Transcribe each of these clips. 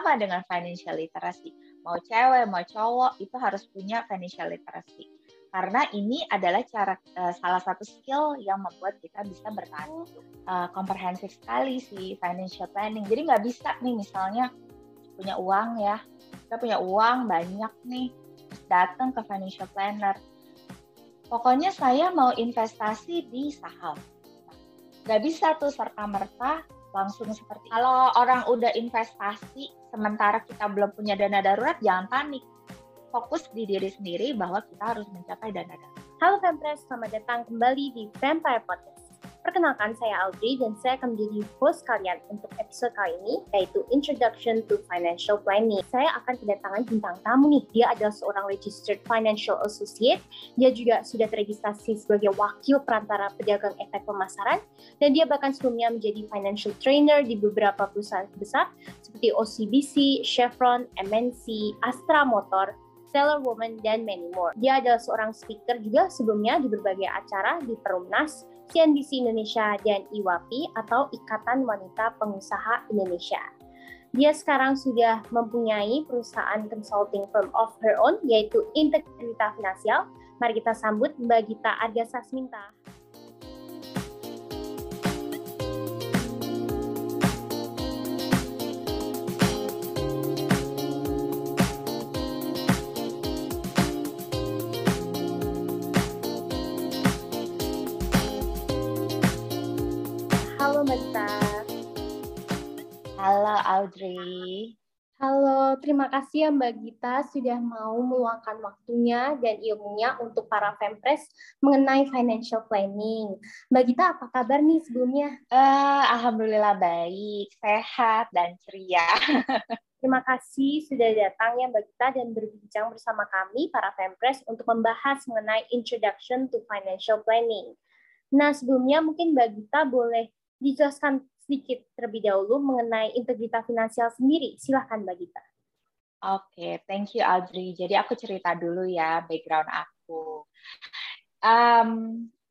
sama dengan financial literacy. Mau cewek, mau cowok, itu harus punya financial literacy. Karena ini adalah cara uh, salah satu skill yang membuat kita bisa bertahan. Uh, komprehensif sekali sih financial planning. Jadi nggak bisa nih misalnya punya uang ya, kita punya uang banyak nih, datang ke financial planner. Pokoknya saya mau investasi di saham. Nggak bisa tuh serta-merta langsung seperti kalau orang udah investasi sementara kita belum punya dana darurat jangan panik fokus di diri sendiri bahwa kita harus mencapai dana darurat. Halo Fempres, selamat datang kembali di Vampire Podcast. Perkenalkan, saya Audrey dan saya akan menjadi host kalian untuk episode kali ini, yaitu Introduction to Financial Planning. Saya akan kedatangan bintang tamu nih. Dia adalah seorang Registered Financial Associate. Dia juga sudah teregistrasi sebagai wakil perantara pedagang efek pemasaran. Dan dia bahkan sebelumnya menjadi financial trainer di beberapa perusahaan besar seperti OCBC, Chevron, MNC, Astra Motor, Stellar Woman, dan many more. Dia adalah seorang speaker juga sebelumnya di berbagai acara di Perumnas, CNBC Indonesia, dan IWAPI atau Ikatan Wanita Pengusaha Indonesia. Dia sekarang sudah mempunyai perusahaan consulting firm of her own, yaitu Integrita Finansial. Mari kita sambut Mbak Gita Arga Sasminta. Audrey. Halo, terima kasih ya Mbak Gita sudah mau meluangkan waktunya dan ilmunya untuk para Fempres mengenai financial planning. Mbak Gita, apa kabar nih sebelumnya? Uh, Alhamdulillah baik, sehat dan ceria. Terima kasih sudah datang ya Mbak Gita dan berbincang bersama kami para Fempres untuk membahas mengenai Introduction to Financial Planning. Nah, sebelumnya mungkin Mbak Gita boleh dijelaskan sedikit terlebih dahulu mengenai integritas finansial sendiri. Silahkan Mbak Gita. Oke, okay, thank you Audrey. Jadi aku cerita dulu ya background aku. Um,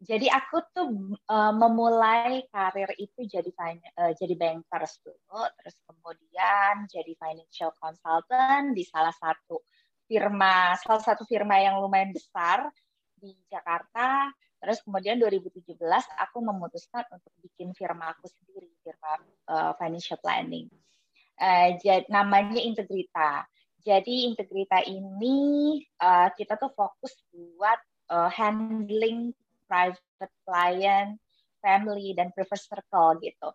jadi aku tuh uh, memulai karir itu jadi uh, jadi bankers dulu, terus kemudian jadi financial consultant di salah satu firma, salah satu firma yang lumayan besar di Jakarta Terus kemudian 2017 aku memutuskan untuk bikin firma aku sendiri, firma uh, financial planning. Uh, jad, namanya Integrita. Jadi Integrita ini uh, kita tuh fokus buat uh, handling private client, family dan preferred circle gitu.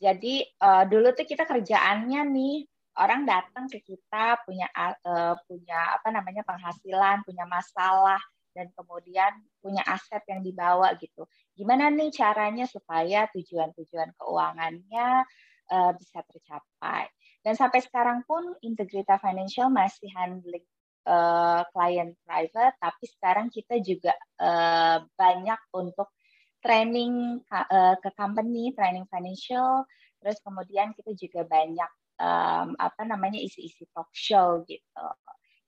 Jadi uh, dulu tuh kita kerjaannya nih orang datang ke kita punya uh, punya apa namanya penghasilan, punya masalah, dan kemudian punya aset yang dibawa gitu. Gimana nih caranya supaya tujuan-tujuan keuangannya uh, bisa tercapai. Dan sampai sekarang pun Integrita Financial masih handling uh, client private, tapi sekarang kita juga uh, banyak untuk training uh, ke company, training financial, terus kemudian kita juga banyak um, apa namanya isi-isi talk show gitu.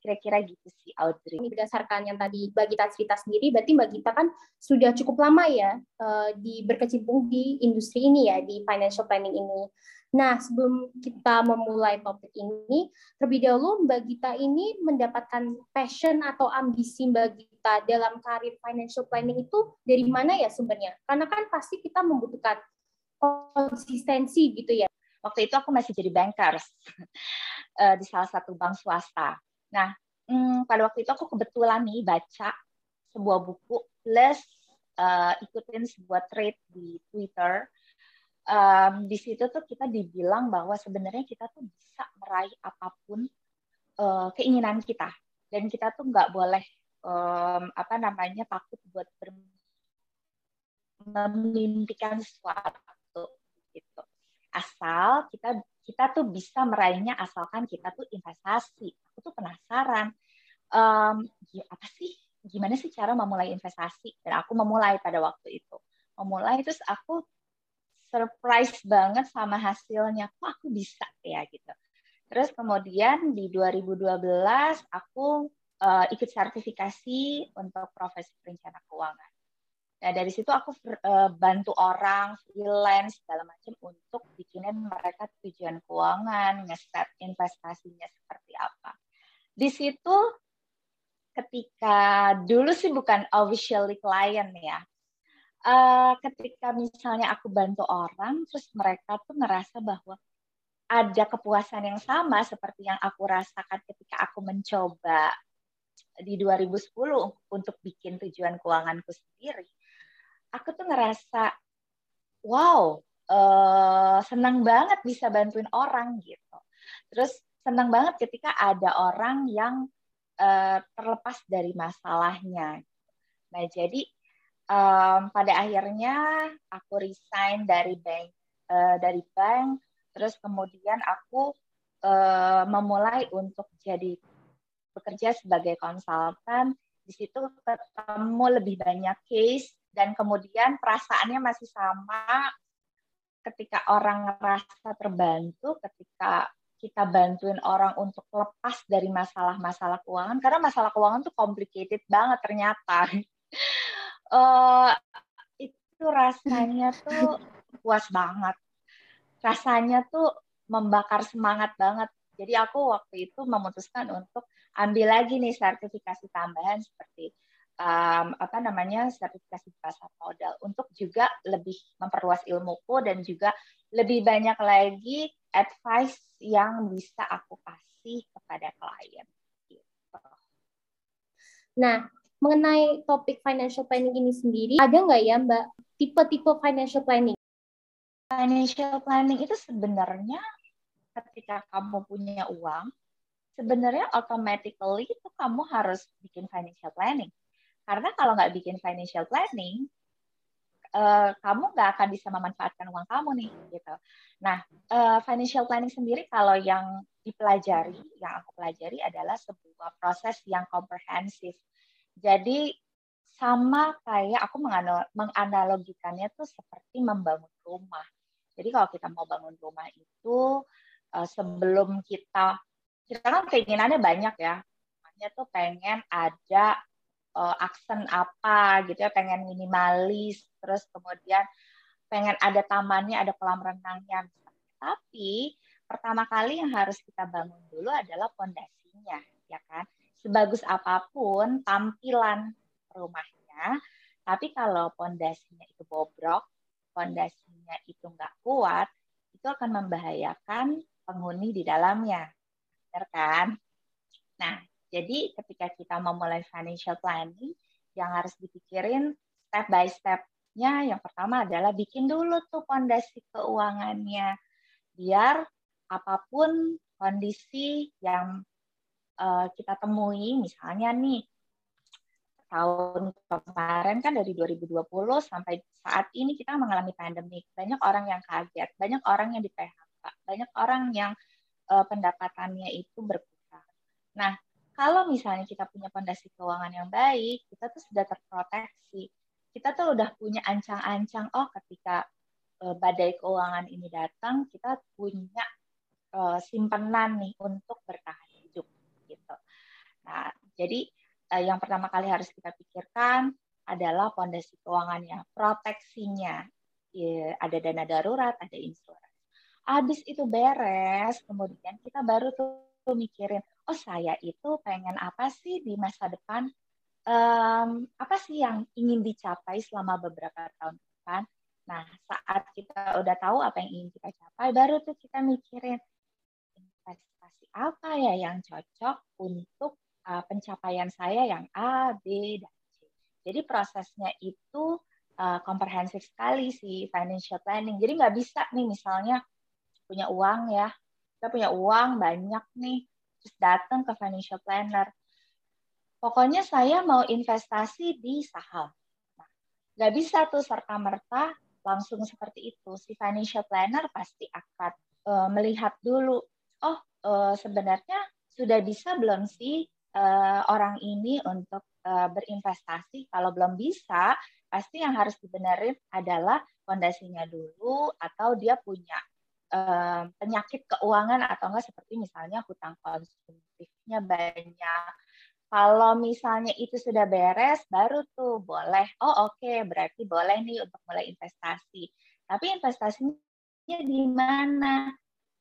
Kira-kira gitu sih Audrey. Ini berdasarkan yang tadi Mbak Gita cerita sendiri, berarti Mbak Gita kan sudah cukup lama ya uh, di berkecimpung di industri ini ya, di financial planning ini. Nah, sebelum kita memulai topik ini, terlebih dahulu Mbak Gita ini mendapatkan passion atau ambisi Mbak Gita dalam karir financial planning itu dari mana ya sumbernya? Karena kan pasti kita membutuhkan konsistensi gitu ya. Waktu itu aku masih jadi bankers eh, di salah satu bank swasta. Nah, hmm, pada waktu itu aku kebetulan nih baca sebuah buku plus uh, ikutin sebuah thread di Twitter. Um, di situ tuh kita dibilang bahwa sebenarnya kita tuh bisa meraih apa pun uh, keinginan kita dan kita tuh nggak boleh um, apa namanya takut buat memimpikan sesuatu gitu asal kita kita tuh bisa meraihnya asalkan kita tuh investasi. Aku tuh penasaran, um, apa sih, gimana sih cara memulai investasi? Dan aku memulai pada waktu itu. Memulai terus aku surprise banget sama hasilnya. Kok aku bisa ya gitu. Terus kemudian di 2012 aku uh, ikut sertifikasi untuk profesi perencana keuangan. Nah, dari situ aku uh, bantu orang, freelance, segala macam untuk bikinin mereka tujuan keuangan, ngeset investasinya seperti apa. Di situ ketika dulu sih bukan officially client ya, uh, ketika misalnya aku bantu orang, terus mereka tuh ngerasa bahwa ada kepuasan yang sama seperti yang aku rasakan ketika aku mencoba di 2010 untuk bikin tujuan keuanganku sendiri aku tuh ngerasa wow uh, senang banget bisa bantuin orang gitu. Terus senang banget ketika ada orang yang uh, terlepas dari masalahnya. Nah jadi um, pada akhirnya aku resign dari bank uh, dari bank. Terus kemudian aku uh, memulai untuk jadi bekerja sebagai konsultan. Di situ ketemu lebih banyak case dan kemudian perasaannya masih sama ketika orang merasa terbantu, ketika kita bantuin orang untuk lepas dari masalah-masalah keuangan, karena masalah keuangan tuh complicated banget ternyata. uh, itu rasanya tuh puas banget. Rasanya tuh membakar semangat banget. Jadi aku waktu itu memutuskan untuk ambil lagi nih sertifikasi tambahan seperti um, apa namanya sertifikasi pasar modal untuk juga lebih memperluas ilmuku dan juga lebih banyak lagi advice yang bisa aku kasih kepada klien. Gitu. Nah, mengenai topik financial planning ini sendiri, ada nggak ya Mbak tipe-tipe financial planning? Financial planning itu sebenarnya ketika kamu punya uang, sebenarnya automatically itu kamu harus bikin financial planning karena kalau nggak bikin financial planning, uh, kamu nggak akan bisa memanfaatkan uang kamu nih, gitu. Nah, uh, financial planning sendiri kalau yang dipelajari, yang aku pelajari adalah sebuah proses yang komprehensif. Jadi sama kayak aku menganalogikannya tuh seperti membangun rumah. Jadi kalau kita mau bangun rumah itu uh, sebelum kita kita kan keinginannya banyak ya. Makanya tuh pengen ada uh, aksen apa gitu ya pengen minimalis terus kemudian pengen ada tamannya ada kolam renangnya. Tapi pertama kali yang harus kita bangun dulu adalah pondasinya ya kan? Sebagus apa pun tampilan rumahnya tapi kalau pondasinya itu bobrok pondasinya itu nggak kuat itu akan membahayakan penghuni di dalamnya. Benar kan? Nah jadi ketika kita memulai financial planning, yang harus dipikirin step by step-nya yang pertama adalah bikin dulu tuh pondasi keuangannya. Biar apa pun kondisi yang uh, kita temui, misalnya nih tahun kemarin kan dari 2020 sampai saat ini kita mengalami pandemi. Banyak orang yang kaget, banyak orang yang di PHK, banyak orang yang uh, pendapatannya itu berkurang. Nah, kalau misalnya kita punya fondasi keuangan yang baik, kita tuh sudah terproteksi. Kita tuh udah punya ancang-ancang, oh ketika uh, badai keuangan ini datang, kita punya uh, simpanan nih untuk bertahan hidup gitu. Nah, jadi uh, yang pertama kali harus kita pikirkan adalah fondasi keuangannya, proteksinya. Ya, ada dana darurat, ada insurans. Habis itu beres, kemudian kita baru tuh mikirin, oh saya itu pengen apa sih di masa depan? Um, apa sih yang ingin dicapai selama beberapa tahun depan? Nah, saat kita udah tahu apa yang ingin kita capai, baru tuh kita mikirin investasi apa ya yang cocok untuk uh, pencapaian saya yang A, B, dan C. Jadi prosesnya itu uh, komprehensif sekali sih financial planning. Jadi nggak bisa nih misalnya punya uang ya, kita punya uang banyak nih, terus datang ke financial planner. Pokoknya saya mau investasi di saham. Nah, nggak bisa tuh serta-merta langsung seperti itu. Si financial planner pasti akan uh, melihat dulu, oh uh, sebenarnya sudah bisa belum sih uh, orang ini untuk uh, berinvestasi? Kalau belum bisa, pasti yang harus dibenerin adalah fondasinya dulu atau dia punya penyakit keuangan atau enggak seperti misalnya hutang konsumtifnya banyak Kalau misalnya itu sudah beres, baru tuh boleh. Oh oke, okay, berarti boleh nih untuk mulai investasi. Tapi investasinya di mana?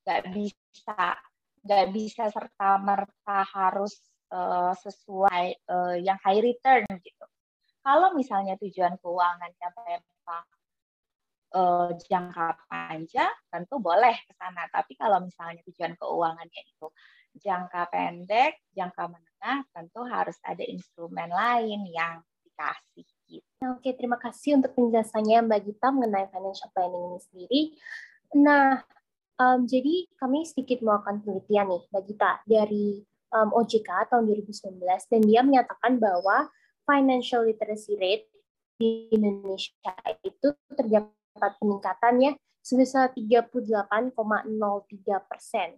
Gak bisa, gak bisa serta merta harus uh, sesuai uh, yang high return gitu. Kalau misalnya tujuan keuangannya memang uh, jangka panjang, tentu boleh ke sana. Tapi kalau misalnya tujuan keuangannya itu jangka pendek, jangka menengah, tentu harus ada instrumen lain yang dikasih. Gitu. Oke, terima kasih untuk penjelasannya Mbak Gita mengenai financial planning ini sendiri. Nah, um, jadi kami sedikit melakukan penelitian nih, Mbak Gita, dari um, OJK tahun 2019, dan dia menyatakan bahwa financial literacy rate di Indonesia itu terdapat peningkatannya sebesar 38,03 persen.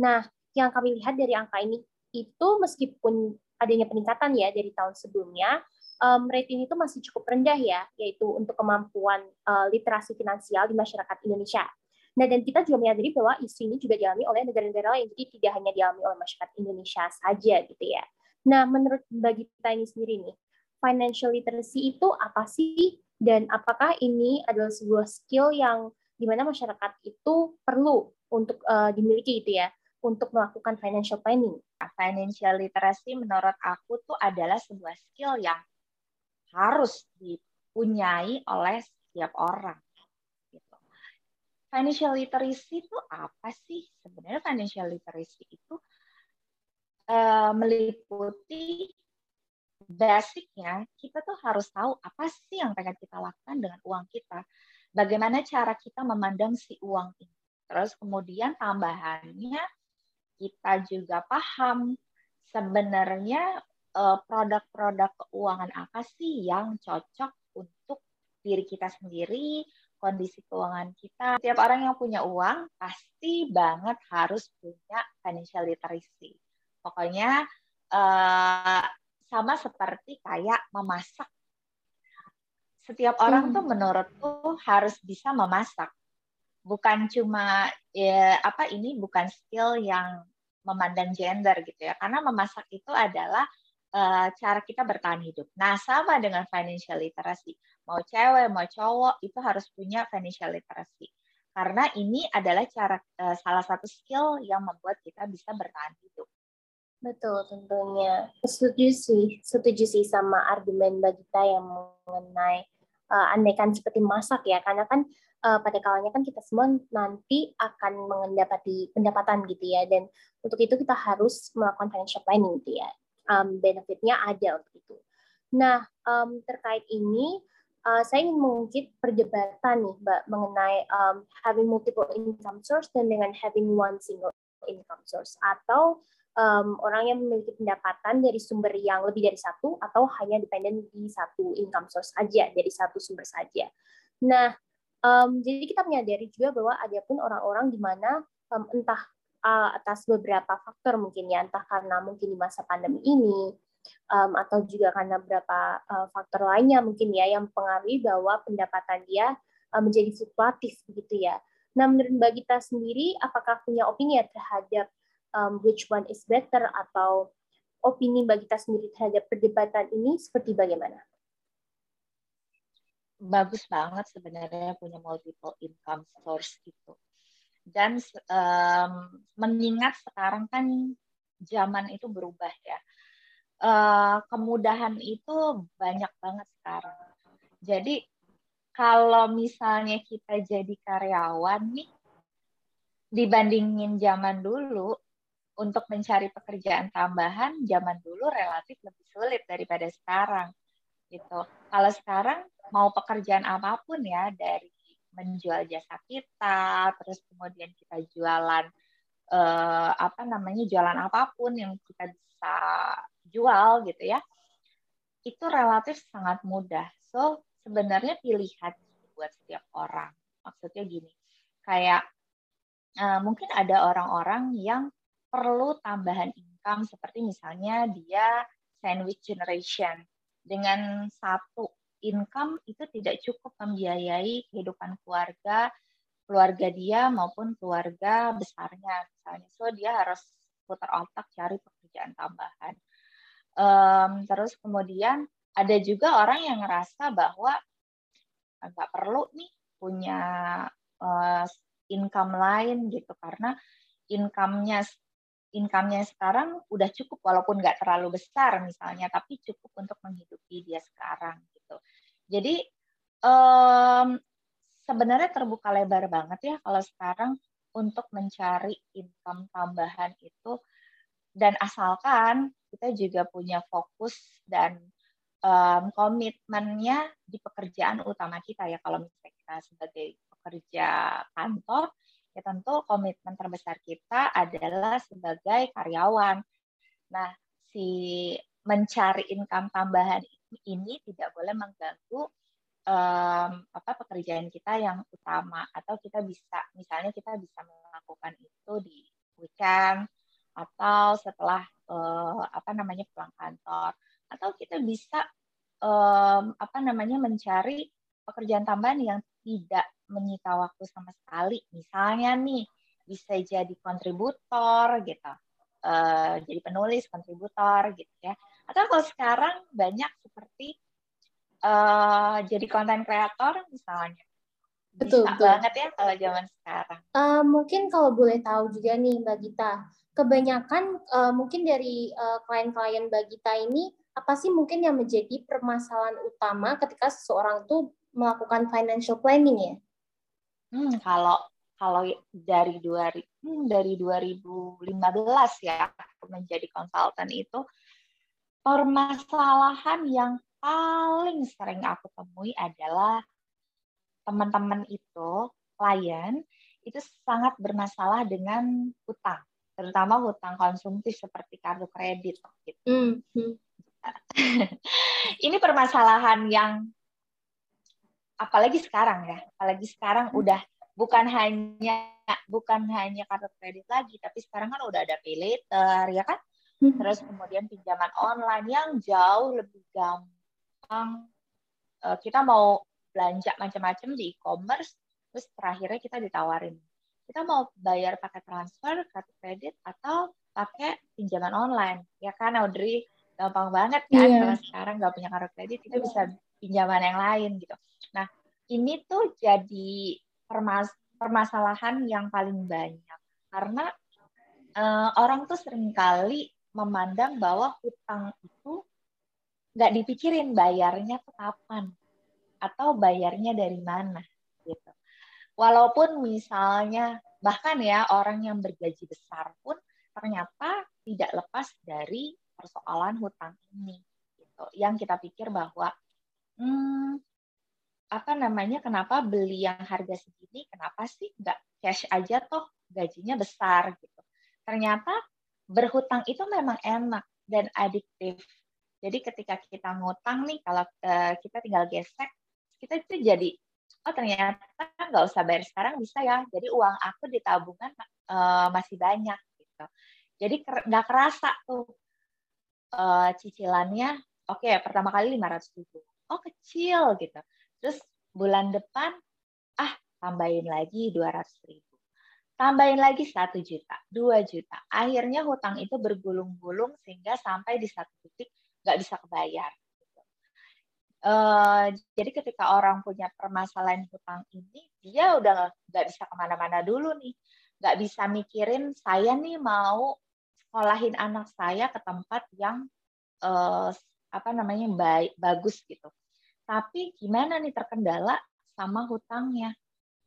Nah, yang kami lihat dari angka ini itu meskipun adanya peningkatan ya dari tahun sebelumnya, um, rate ini itu masih cukup rendah ya, yaitu untuk kemampuan uh, literasi finansial di masyarakat Indonesia. Nah, dan kita juga menyadari bahwa isu ini juga dialami oleh negara-negara lain, jadi tidak hanya dialami oleh masyarakat Indonesia saja gitu ya. Nah, menurut bagi kita ini sendiri nih, financial literacy itu apa sih? Dan apakah ini adalah sebuah skill yang di mana masyarakat itu perlu untuk uh, dimiliki gitu ya? untuk melakukan financial planning? Financial literacy menurut aku tuh adalah sebuah skill yang harus dipunyai oleh setiap orang. Gitu. Financial literacy itu apa sih? Sebenarnya financial literacy itu uh, meliputi basicnya kita tuh harus tahu apa sih yang pengen kita lakukan dengan uang kita. Bagaimana cara kita memandang si uang ini. Terus kemudian tambahannya kita juga paham sebenarnya eh, produk-produk keuangan apa sih yang cocok untuk diri kita sendiri, kondisi keuangan kita. Setiap orang yang punya uang pasti banget harus punya financial literacy. Pokoknya uh, sama seperti kayak memasak. Setiap orang hmm. tuh menurutku harus bisa memasak bukan cuma ya, apa ini bukan skill yang memandang gender gitu ya karena memasak itu adalah uh, cara kita bertahan hidup. Nah sama dengan financial literacy mau cewek mau cowok itu harus punya financial literacy karena ini adalah cara uh, salah satu skill yang membuat kita bisa bertahan hidup. Betul tentunya. Setuju sih setuju sih sama argumen kita yang mengenai uh, andaikan seperti masak ya. Karena kan uh, pada kalanya kan kita semua nanti akan mendapati pendapatan gitu ya. Dan untuk itu kita harus melakukan financial planning gitu ya. Um, benefitnya ada untuk itu. Nah um, terkait ini uh, saya ingin mengungkit perdebatan nih mbak mengenai um, having multiple income source dan dengan having one single income source. Atau um, orang yang memiliki pendapatan dari sumber yang lebih dari satu atau hanya dependen di satu income source saja dari satu sumber saja. Nah, Um, jadi kita menyadari juga bahwa ada pun orang-orang di mana um, entah uh, atas beberapa faktor mungkin ya, entah karena mungkin di masa pandemi ini um, atau juga karena beberapa uh, faktor lainnya mungkin ya yang mempengaruhi bahwa pendapatan dia uh, menjadi fluktuatif begitu ya. Nah, menurut Mbak Gita sendiri, apakah punya opini ya terhadap um, which one is better atau opini Mbak Gita sendiri terhadap perdebatan ini seperti bagaimana? bagus banget sebenarnya punya multiple income source itu. Dan um, mengingat sekarang kan zaman itu berubah ya. Uh, kemudahan itu banyak banget sekarang. Jadi kalau misalnya kita jadi karyawan nih, dibandingin zaman dulu, untuk mencari pekerjaan tambahan, zaman dulu relatif lebih sulit daripada sekarang. Gitu. Kalau sekarang mau pekerjaan apa pun ya dari menjual jasa kita, terus kemudian kita jualan eh, apa namanya jualan apa pun yang kita bisa jual gitu ya, itu relatif sangat mudah. So sebenarnya pilihan buat setiap orang. Maksudnya gini, kayak eh, mungkin ada orang-orang yang perlu tambahan income seperti misalnya dia sandwich generation. Dengan satu income itu tidak cukup membiayai kehidupan keluarga keluarga dia maupun keluarga besarnya. Misalnya so dia harus putar otak cari pekerjaan tambahan. Um, terus kemudian ada juga orang yang ngerasa bahwa nggak perlu nih punya uh, income lain gitu. Karena income-nya income-nya sekarang udah cukup walaupun nggak terlalu besar misalnya tapi cukup untuk menghidupi dia sekarang gitu. Jadi um, sebenarnya terbuka lebar banget ya kalau sekarang untuk mencari income tambahan itu. Dan asalkan kita juga punya fokus dan um, komitmennya di pekerjaan utama kita ya. Kalau misalnya kita sebagai pekerja kantor ya tentu komitmen terbesar kita adalah sebagai karyawan. Nah, si mencari income tambahan ini tidak boleh mengganggu um, apa pekerjaan kita yang utama atau kita bisa misalnya kita bisa melakukan itu di weekend atau setelah uh, apa namanya pulang kantor atau kita bisa um, apa namanya mencari pekerjaan tambahan yang tidak menyita waktu sama sekali. Misalnya nih, bisa jadi kontributor gitu, uh, jadi penulis, kontributor gitu ya. Atau kalau sekarang banyak seperti uh, jadi konten kreator misalnya. Betul, bisa betul. banget ya kalau zaman sekarang. Uh, mungkin kalau boleh tahu juga nih Mbak Gita, kebanyakan uh, mungkin dari klien-klien uh, Mbak Gita ini apa sih mungkin yang menjadi permasalahan utama ketika seseorang tuh melakukan financial planning ya? Hmm, kalau kalau dari 2000 hmm, dari 2015 ya aku menjadi konsultan itu permasalahan yang paling sering aku temui adalah teman-teman itu klien itu sangat bermasalah dengan hutang terutama hutang konsumtif seperti kartu kredit gitu. Mm -hmm. Ini permasalahan yang apalagi sekarang ya, apalagi sekarang hmm. udah bukan hanya bukan hanya kartu kredit lagi, tapi sekarang kan udah ada pay later ya kan, hmm. terus kemudian pinjaman online yang jauh lebih gampang. Eh, kita mau belanja macam-macam di e-commerce, terus terakhirnya kita ditawarin kita mau bayar pakai transfer kartu kredit atau pakai pinjaman online ya kan Audrey gampang banget kan yeah. kalau sekarang nggak punya kartu kredit kita bisa pinjaman yang lain gitu Nah, ini tuh jadi permas permasalahan yang paling banyak karena uh, orang tuh sering kali memandang bahwa hutang itu nggak dipikirin bayarnya kapan atau bayarnya dari mana gitu. Walaupun misalnya bahkan ya orang yang bergaji besar pun ternyata tidak lepas dari persoalan hutang ini gitu. Yang kita pikir bahwa hmm, apa namanya? Kenapa beli yang harga segini? Kenapa sih nggak cash aja toh? Gajinya besar gitu. Ternyata berhutang itu memang enak dan adiktif. Jadi ketika kita ngutang nih kalau uh, kita tinggal gesek kita itu jadi oh ternyata nggak usah bayar sekarang bisa ya. Jadi uang aku di tabungan uh, masih banyak gitu. Jadi nggak kerasa tuh uh, cicilannya oke okay, pertama kali 500 ribu oh kecil gitu Terus bulan depan, ah tambahin lagi 200 ribu. Tambahin lagi 1 juta, 2 juta. Akhirnya hutang itu bergulung-gulung sehingga sampai di satu titik nggak bisa kebayar. Uh, jadi ketika orang punya permasalahan hutang ini, dia udah nggak bisa ke mana-mana dulu nih. Nggak bisa mikirin, saya nih mau sekolahin anak saya ke tempat yang uh, apa namanya baik bagus gitu tapi gimana nih terkendala sama hutangnya?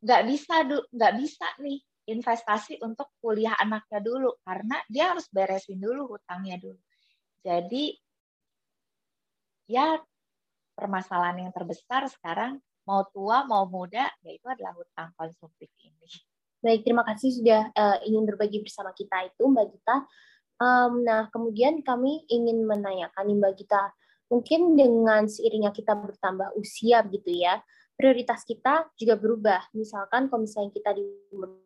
Nggak bisa nggak bisa nih investasi untuk kuliah anaknya dulu karena dia harus beresin dulu hutangnya dulu. Jadi ya permasalahan yang terbesar sekarang mau tua mau muda yaitu adalah hutang konsumtif ini. Baik terima kasih sudah uh, ingin berbagi bersama kita itu mbak Gita. Um, nah kemudian kami ingin menanyakan mbak Gita mungkin dengan seiringnya kita bertambah usia gitu ya, prioritas kita juga berubah. Misalkan kalau misalnya kita di umur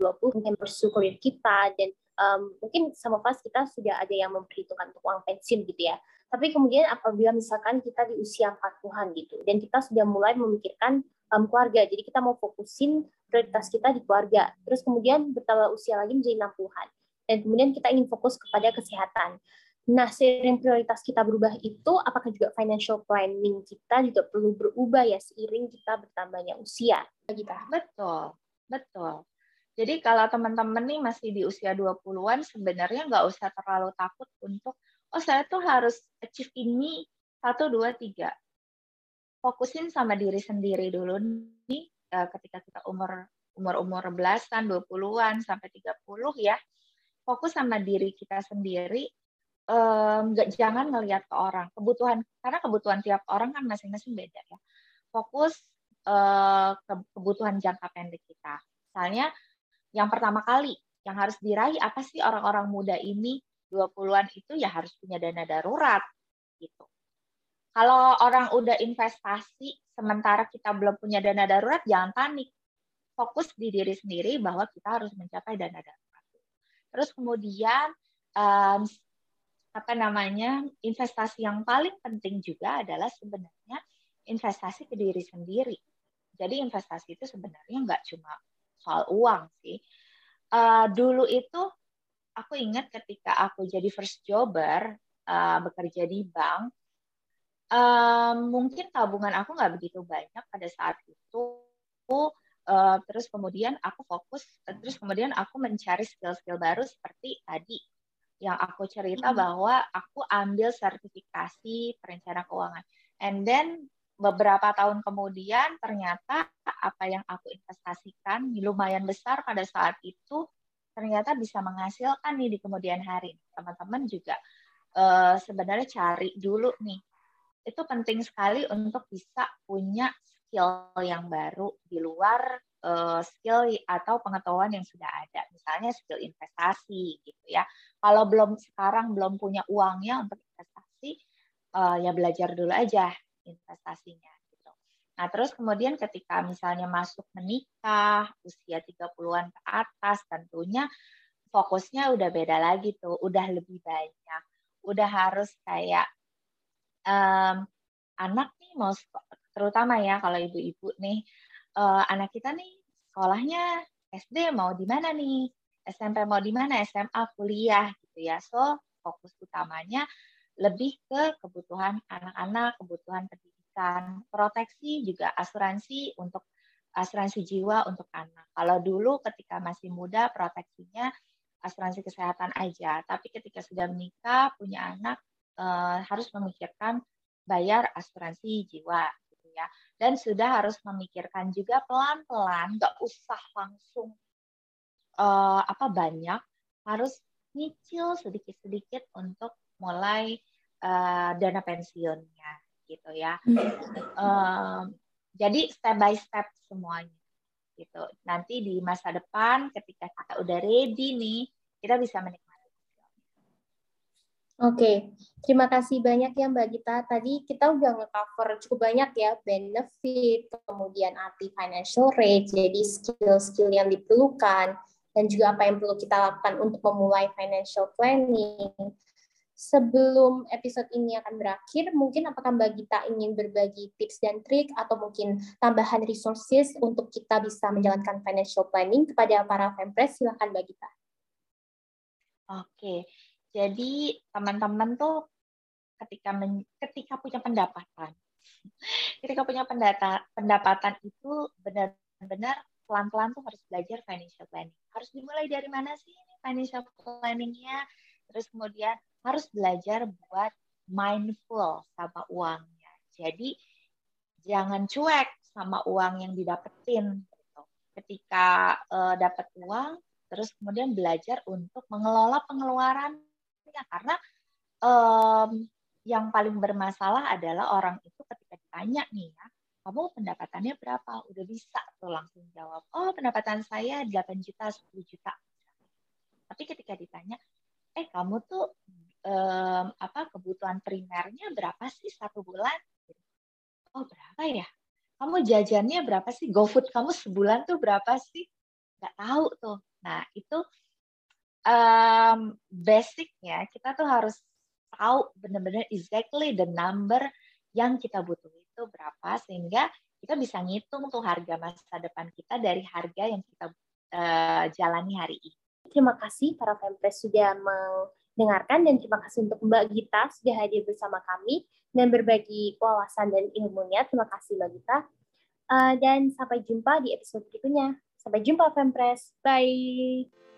20 mungkin bersyukur kita dan um, mungkin sama pas kita sudah ada yang memperhitungkan uang pensiun gitu ya. Tapi kemudian apabila misalkan kita di usia 40-an gitu dan kita sudah mulai memikirkan um, keluarga, jadi kita mau fokusin prioritas kita di keluarga. Terus kemudian bertambah usia lagi menjadi 60-an. Dan kemudian kita ingin fokus kepada kesehatan. Nah, seiring prioritas kita berubah itu, apakah juga financial planning kita juga perlu berubah ya seiring kita bertambahnya usia? Kita. Betul, betul. Jadi kalau teman-teman nih masih di usia 20-an, sebenarnya nggak usah terlalu takut untuk, oh saya tuh harus achieve ini, satu, dua, tiga. Fokusin sama diri sendiri dulu nih, eh, ketika kita umur umur-umur belasan, 20-an, sampai 30 ya, fokus sama diri kita sendiri, um, jangan ngelihat ke orang. Kebutuhan, karena kebutuhan tiap orang kan masing-masing beda ya. Fokus uh, ke kebutuhan jangka pendek kita. Misalnya, yang pertama kali, yang harus diraih apa sih orang-orang muda ini 20-an itu ya harus punya dana darurat gitu. Kalau orang udah investasi sementara kita belum punya dana darurat jangan panik fokus di diri sendiri bahwa kita harus mencapai dana darurat. Terus kemudian um, apa namanya investasi yang paling penting juga adalah sebenarnya investasi ke diri sendiri. Jadi investasi itu sebenarnya nggak cuma soal uang sih. Uh, dulu itu aku ingat ketika aku jadi first jobber uh, bekerja di bank, uh, mungkin tabungan aku nggak begitu banyak pada saat itu uh, terus kemudian aku fokus terus kemudian aku mencari skill-skill baru seperti tadi yang aku cerita hmm. bahwa aku ambil sertifikasi perencana keuangan. And then beberapa tahun kemudian ternyata apa yang aku investasikan lumayan besar pada saat itu ternyata bisa menghasilkan nih di kemudian hari. Teman-teman juga uh, sebenarnya cari dulu nih. Itu penting sekali untuk bisa punya skill yang baru di luar uh, skill atau pengetahuan yang sudah ada. Misalnya skill investasi gitu ya. Kalau belum sekarang belum punya uangnya untuk investasi, uh, ya belajar dulu aja investasinya gitu. Nah, terus kemudian ketika misalnya masuk menikah, usia 30-an ke atas tentunya fokusnya udah beda lagi tuh, udah lebih banyak. Udah harus kayak um, anak nih mau terutama ya kalau ibu-ibu nih uh, anak kita nih sekolahnya SD mau di mana nih? SMP mau di mana? SMA kuliah gitu ya. So fokus utamanya lebih ke kebutuhan anak-anak kebutuhan pendidikan proteksi juga asuransi untuk asuransi jiwa untuk anak. Kalau dulu ketika masih muda proteksinya asuransi kesehatan aja. Tapi ketika sudah menikah punya anak uh, harus memikirkan bayar asuransi jiwa ya. Dan sudah harus memikirkan juga pelan-pelan nggak usah langsung uh, apa banyak harus nyicil sedikit-sedikit untuk mulai uh, dana pensiunnya gitu ya. Uh, jadi step by step semuanya gitu. Nanti di masa depan ketika kita udah ready nih kita bisa menikmati Oke, terima kasih banyak ya Mbak Gita. Tadi kita udah nge-cover cukup banyak ya benefit, kemudian arti financial rate, jadi skill-skill yang diperlukan, dan juga apa yang perlu kita lakukan untuk memulai financial planning. Sebelum episode ini akan berakhir, mungkin apakah Mbak Gita ingin berbagi tips dan trik atau mungkin tambahan resources untuk kita bisa menjalankan financial planning kepada para Fempres? Silahkan Mbak Gita. Oke, jadi teman-teman tuh ketika men, ketika punya pendapatan, ketika punya pendata, pendapatan itu benar-benar pelan-pelan tuh harus belajar financial planning. Harus dimulai dari mana sih ini financial planningnya? Terus kemudian harus belajar buat mindful sama uangnya. Jadi jangan cuek sama uang yang didapetin. Gitu. Ketika uh, dapat uang, terus kemudian belajar untuk mengelola pengeluaran karena um, yang paling bermasalah adalah orang itu ketika ditanya nih ya kamu pendapatannya berapa? Udah bisa tuh langsung jawab oh pendapatan saya 8 juta 10 juta. Tapi ketika ditanya eh kamu tuh um, apa kebutuhan primernya berapa sih satu bulan? Oh berapa ya? Kamu jajannya berapa sih? GoFood kamu sebulan tuh berapa sih? Nggak tahu tuh. Nah itu um, basicnya kita tuh harus tahu benar-benar exactly the number yang kita butuh itu berapa sehingga kita bisa ngitung tuh harga masa depan kita dari harga yang kita uh, jalani hari ini. Terima kasih para Fempres sudah dengarkan dan terima kasih untuk Mbak Gita sudah hadir bersama kami dan berbagi wawasan dan ilmunya. Terima kasih Mbak Gita. Uh, dan sampai jumpa di episode berikutnya. Sampai jumpa Fempress. Bye.